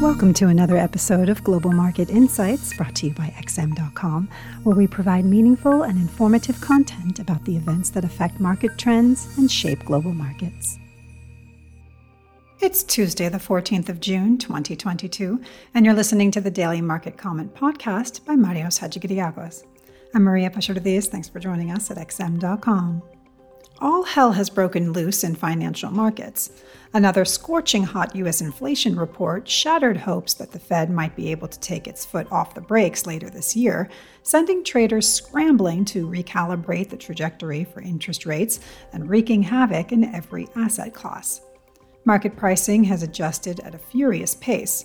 Welcome to another episode of Global Market Insights brought to you by XM.com, where we provide meaningful and informative content about the events that affect market trends and shape global markets. It's Tuesday, the 14th of June, 2022, and you're listening to the Daily Market Comment podcast by Marios Hadjikyriacos. I'm Maria Pachordiz. Thanks for joining us at XM.com. All hell has broken loose in financial markets. Another scorching hot U.S. inflation report shattered hopes that the Fed might be able to take its foot off the brakes later this year, sending traders scrambling to recalibrate the trajectory for interest rates and wreaking havoc in every asset class. Market pricing has adjusted at a furious pace.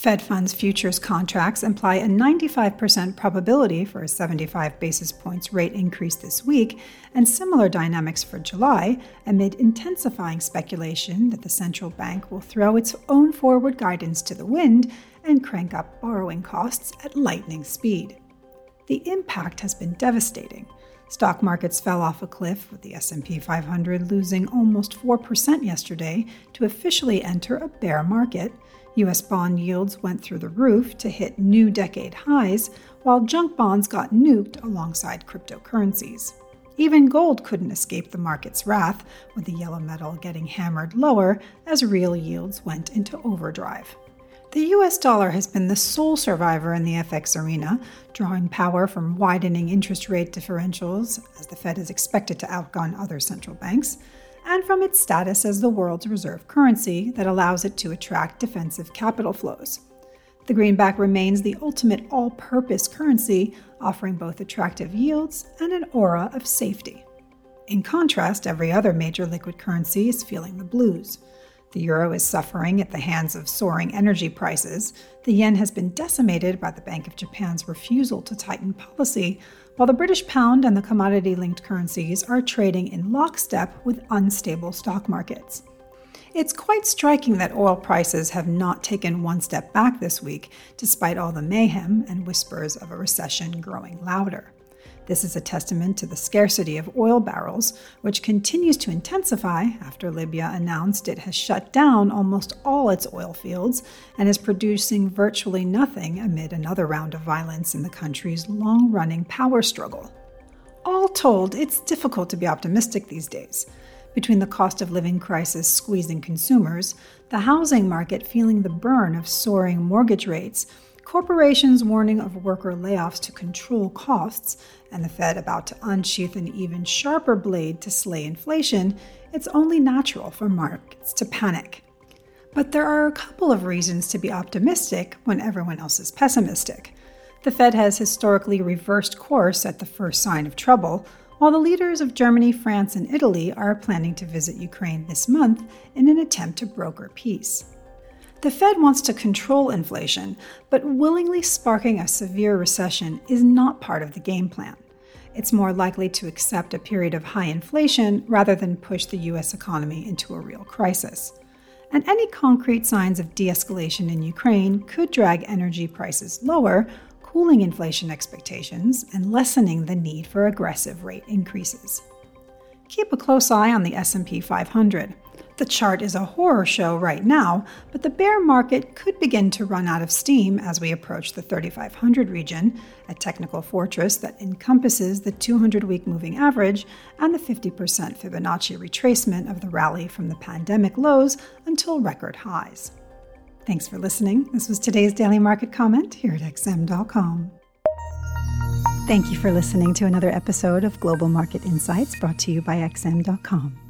Fed funds futures contracts imply a 95% probability for a 75 basis points rate increase this week, and similar dynamics for July, amid intensifying speculation that the central bank will throw its own forward guidance to the wind and crank up borrowing costs at lightning speed. The impact has been devastating. Stock markets fell off a cliff with the S&P 500 losing almost 4% yesterday to officially enter a bear market U.S. bond yields went through the roof to hit new decade highs, while junk bonds got nuked alongside cryptocurrencies. Even gold couldn't escape the market's wrath, with the yellow metal getting hammered lower as real yields went into overdrive. The US dollar has been the sole survivor in the FX arena, drawing power from widening interest rate differentials as the Fed is expected to outgun other central banks and from its status as the world's reserve currency that allows it to attract defensive capital flows. The greenback remains the ultimate all purpose currency, offering both attractive yields and an aura of safety. In contrast, every other major liquid currency is feeling the blues. The euro is suffering at the hands of soaring energy prices. The yen has been decimated by the Bank of Japan's refusal to tighten policy, while the British pound and the commodity linked currencies are trading in lockstep with unstable stock markets. It's quite striking that oil prices have not taken one step back this week, despite all the mayhem and whispers of a recession growing louder. This is a testament to the scarcity of oil barrels, which continues to intensify after Libya announced it has shut down almost all its oil fields and is producing virtually nothing amid another round of violence in the country's long running power struggle. All told, it's difficult to be optimistic these days. Between the cost of living crisis squeezing consumers, the housing market feeling the burn of soaring mortgage rates, corporations warning of worker layoffs to control costs, and the Fed about to unsheath an even sharper blade to slay inflation, it's only natural for markets to panic. But there are a couple of reasons to be optimistic when everyone else is pessimistic. The Fed has historically reversed course at the first sign of trouble, while the leaders of Germany, France, and Italy are planning to visit Ukraine this month in an attempt to broker peace. The Fed wants to control inflation, but willingly sparking a severe recession is not part of the game plan. It's more likely to accept a period of high inflation rather than push the U.S. economy into a real crisis. And any concrete signs of de escalation in Ukraine could drag energy prices lower, cooling inflation expectations and lessening the need for aggressive rate increases. Keep a close eye on the S&P 500. The chart is a horror show right now, but the bear market could begin to run out of steam as we approach the 3500 region, a technical fortress that encompasses the 200 week moving average and the 50% Fibonacci retracement of the rally from the pandemic lows until record highs. Thanks for listening. This was today's daily market comment here at XM.com. Thank you for listening to another episode of Global Market Insights brought to you by XM.com.